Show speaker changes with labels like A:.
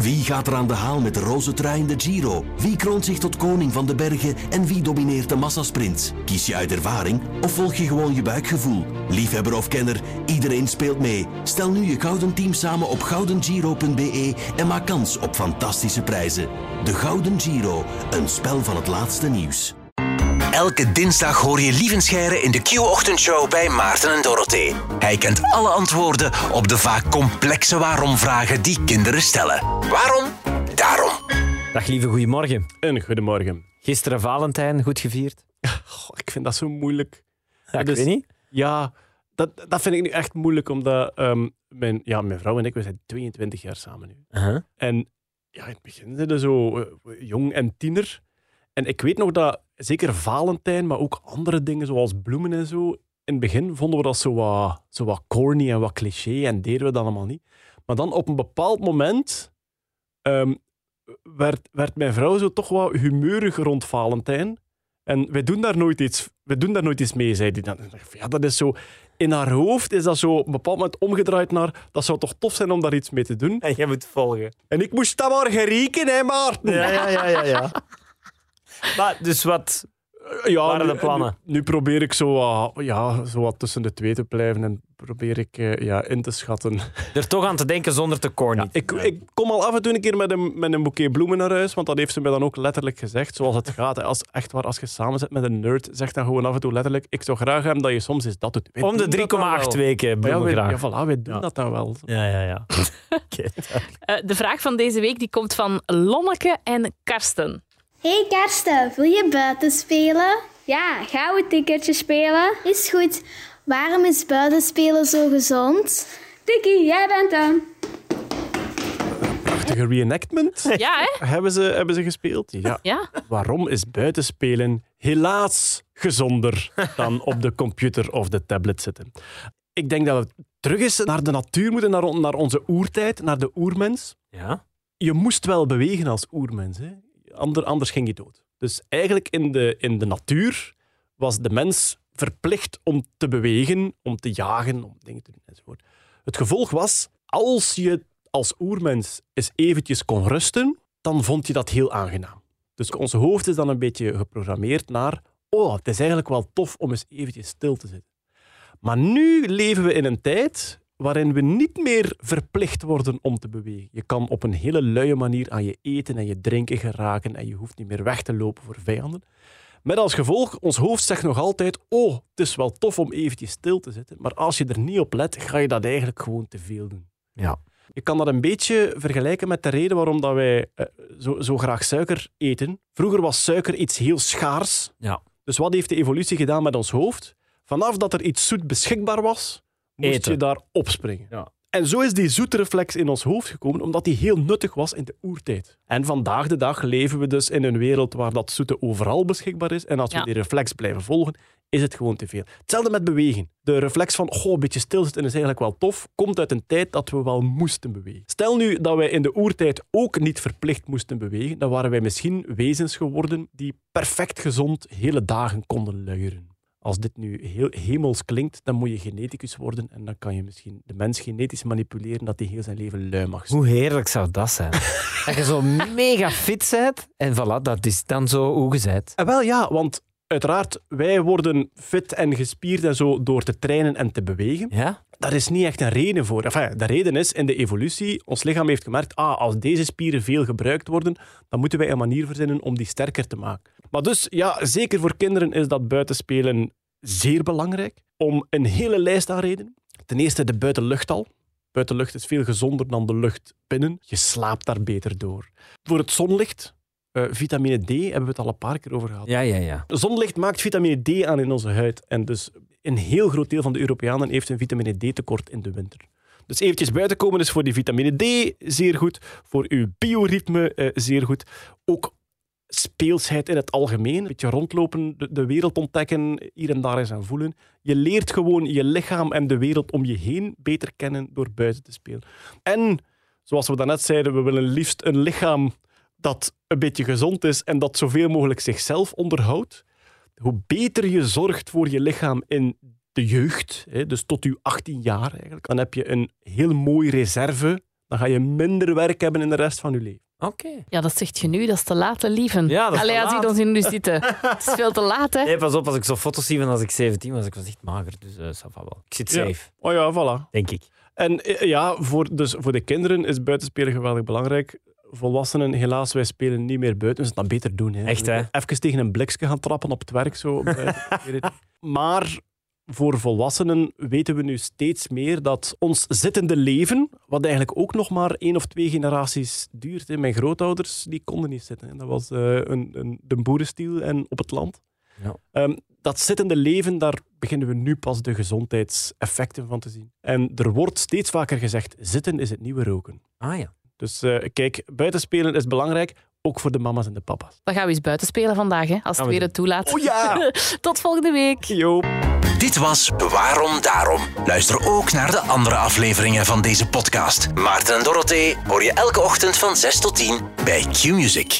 A: Wie gaat er aan de haal met de roze trui in de Giro? Wie kroont zich tot koning van de bergen en wie domineert de massasprint? Kies je uit ervaring of volg je gewoon je buikgevoel? Liefhebber of kenner, iedereen speelt mee. Stel nu je gouden team samen op goudengiro.be en maak kans op fantastische prijzen. De Gouden Giro, een spel van het laatste nieuws.
B: Elke dinsdag hoor je Lievenscheiren in de Q-ochtendshow bij Maarten en Dorothee. Hij kent alle antwoorden op de vaak complexe waarom-vragen die kinderen stellen. Waarom? Daarom.
C: Dag lieve, goedemorgen.
D: Een goedemorgen.
C: Gisteren Valentijn, goed gevierd?
D: Goh, ik vind dat zo moeilijk.
C: Ja, ik
D: Dus-
C: weet niet.
D: Ja, dat, dat vind ik nu echt moeilijk, omdat ehm, mijn, ja, mijn vrouw en ik, we zijn 22 jaar samen nu. En ja, in het begin zijn ze zo eh, jong en tiener. En ik weet nog dat, zeker Valentijn, maar ook andere dingen zoals bloemen en zo, in het begin vonden we dat zo wat, zo wat corny en wat cliché en deden we dat allemaal niet. Maar dan op een bepaald moment ehm, werd, werd mijn vrouw zo toch wat humeurig rond Valentijn. En wij doen daar nooit iets, wij doen daar nooit iets mee, zei die dan. Ja, dat is zo... In haar hoofd is dat zo op een bepaald moment omgedraaid naar... Dat zou toch tof zijn om daar iets mee te doen?
C: En jij moet volgen.
D: En ik moest dat maar gerieken, hè, Maarten?
C: Ja, ja, ja, ja. ja. Maar, dus wat?
D: Ja,
C: Waren
D: nu-
C: de plannen?
D: Nu, nu probeer ik zo wat, ja, zo wat tussen de twee te blijven en probeer ik eh, ja, in te schatten.
C: Er toch aan te denken zonder te corny.
D: Ik, ik kom al af en toe een keer met een, met een boeket bloemen naar huis, want dat heeft ze mij dan ook letterlijk gezegd, zoals het gaat. hè. Als, echt waar, als je samen zit met een nerd, zeg dan gewoon af en toe letterlijk, ik zou graag hebben dat je soms eens dat doet. Wij
C: Om de
D: dat dan
C: 3,8
D: wel.
C: weken
D: Ja,
C: bloemen
D: wij,
C: graag.
D: ja, voilà, wij doen
C: Ja.
D: dat dan wel.
C: Ja, ja, ja. Oké.
E: Eh, de vraag van deze week die komt van Lonneke en Karsten.
F: Hey Karsten, wil je buiten spelen? Ja, gaan we ticketje spelen? Is goed. Waarom is buitenspelen zo gezond? Tikkie, jij bent hem.
D: Prachtige reenactment.
E: Ja, hè?
D: hebben, ze, hebben ze gespeeld? Ja.
E: Ja.
D: Waarom is buitenspelen helaas gezonder dan op de computer of de tablet zitten? Ik denk dat we terug eens naar de natuur moeten, naar, on- naar onze oertijd, naar de oermens.
C: Ja?
D: Je moest wel bewegen als oermens, hè? Ander, anders ging je dood. Dus eigenlijk in de, in de natuur was de mens verplicht om te bewegen, om te jagen, om dingen te doen enzovoort. Het gevolg was, als je als oermens eens eventjes kon rusten, dan vond je dat heel aangenaam. Dus onze hoofd is dan een beetje geprogrammeerd naar oh, het is eigenlijk wel tof om eens eventjes stil te zitten. Maar nu leven we in een tijd waarin we niet meer verplicht worden om te bewegen. Je kan op een hele luie manier aan je eten en je drinken geraken en je hoeft niet meer weg te lopen voor vijanden. Met als gevolg, ons hoofd zegt nog altijd, oh, het is wel tof om eventjes stil te zitten, maar als je er niet op let, ga je dat eigenlijk gewoon te veel doen.
C: Ja.
D: Je kan dat een beetje vergelijken met de reden waarom dat wij eh, zo, zo graag suiker eten. Vroeger was suiker iets heel schaars.
C: Ja.
D: Dus wat heeft de evolutie gedaan met ons hoofd? Vanaf dat er iets zoet beschikbaar was, moest
C: Eten.
D: je daar opspringen.
C: Ja.
D: En zo is die zoete reflex in ons hoofd gekomen, omdat die heel nuttig was in de oertijd. En vandaag de dag leven we dus in een wereld waar dat zoete overal beschikbaar is. En als we
E: Ja.
D: die reflex blijven volgen, is het gewoon te veel. Hetzelfde met bewegen. De reflex van, goh, een beetje stilzitten is eigenlijk wel tof, komt uit een tijd dat we wel moesten bewegen. Stel nu dat wij in de oertijd ook niet verplicht moesten bewegen, dan waren wij misschien wezens geworden die perfect gezond hele dagen konden luieren. Als dit nu heel hemels klinkt, dan moet je geneticus worden en dan kan je misschien de mens genetisch manipuleren dat hij heel zijn leven lui mag zijn.
C: Hoe heerlijk zou dat zijn? dat je zo mega fit bent en voilà, dat is dan zo hoe je bent.
D: Eh, wel ja, want uiteraard, wij worden fit en gespierd en zo door te trainen en te bewegen.
C: Ja?
D: Daar is niet echt een reden voor. Enfin, de reden is, in de evolutie, ons lichaam heeft gemerkt, ah, als deze spieren veel gebruikt worden, dan moeten wij een manier verzinnen om die sterker te maken. Maar dus, ja, zeker voor kinderen is dat buitenspelen zeer belangrijk. Om een hele lijst aan redenen. Ten eerste de buitenlucht al. Buitenlucht is veel gezonder dan de lucht binnen. Je slaapt daar beter door. Voor het zonlicht, eh, vitamine D, hebben we het al een paar keer over gehad.
C: Ja, ja, ja.
D: Zonlicht maakt vitamine D aan in onze huid. En dus een heel groot deel van de Europeanen heeft een vitamine D tekort in de winter. Dus eventjes buiten komen is voor die vitamine D zeer goed. Voor uw bioritme eh, zeer goed. Ook speelsheid in het algemeen. Een beetje rondlopen, de, wereld ontdekken, hier en daar eens aan voelen. Je leert gewoon je lichaam en de wereld om je heen beter kennen door buiten te spelen. En, zoals we daarnet zeiden, we willen liefst een lichaam dat een beetje gezond is en dat zoveel mogelijk zichzelf onderhoudt. Hoe beter je zorgt voor je lichaam in de jeugd, dus tot je 18 jaar eigenlijk, dan heb je een heel mooi reserve Dan ga je minder werk hebben in de rest van je leven.
C: Oké.
E: Ja, dat zegt je nu. Dat is te laat, hè, lieven.
C: Ja, dat is
E: Allee,
C: laat.
E: je ons hier nu zitten. Het is veel te laat, hè.
C: Hey, pas op, als ik zo foto's zie van als ik 17 was, ik was echt mager. Dus eh ça va wel. Ik zit
D: Ja.
C: safe,
D: Oh ja, voilà.
C: denk ik.
D: En eh, ja, voor, dus voor de kinderen is buitenspelen geweldig belangrijk. Volwassenen, helaas, wij spelen niet meer buiten. Dus dat beter doen. Hè.
C: Echt, hè?
D: Even tegen een blikje gaan trappen op het werk. Zo, maar voor volwassenen weten we nu steeds meer dat ons zittende leven, wat eigenlijk ook nog maar één of twee generaties duurt. Hè. Mijn grootouders die konden niet zitten. hè. Dat was eh, een, een, de boerenstiel en op het land.
C: Ja.
D: Ehm, dat zittende leven, daar beginnen we nu pas de gezondheidseffecten van te zien. En er wordt steeds vaker gezegd, zitten is het nieuwe roken.
C: Ah ja.
D: Dus eh, kijk, buitenspelen is belangrijk, ook voor de mama's en de papa's.
E: Dan gaan we eens buiten spelen vandaag, hè, als het weer het toelaat.
D: Oh ja!
E: Tot volgende week.
D: Jo.
B: Dit was Waarom Daarom. Luister ook naar de andere afleveringen van deze podcast. Maarten en Dorothee hoor je elke ochtend van 6 tot 10 bij Q-Music.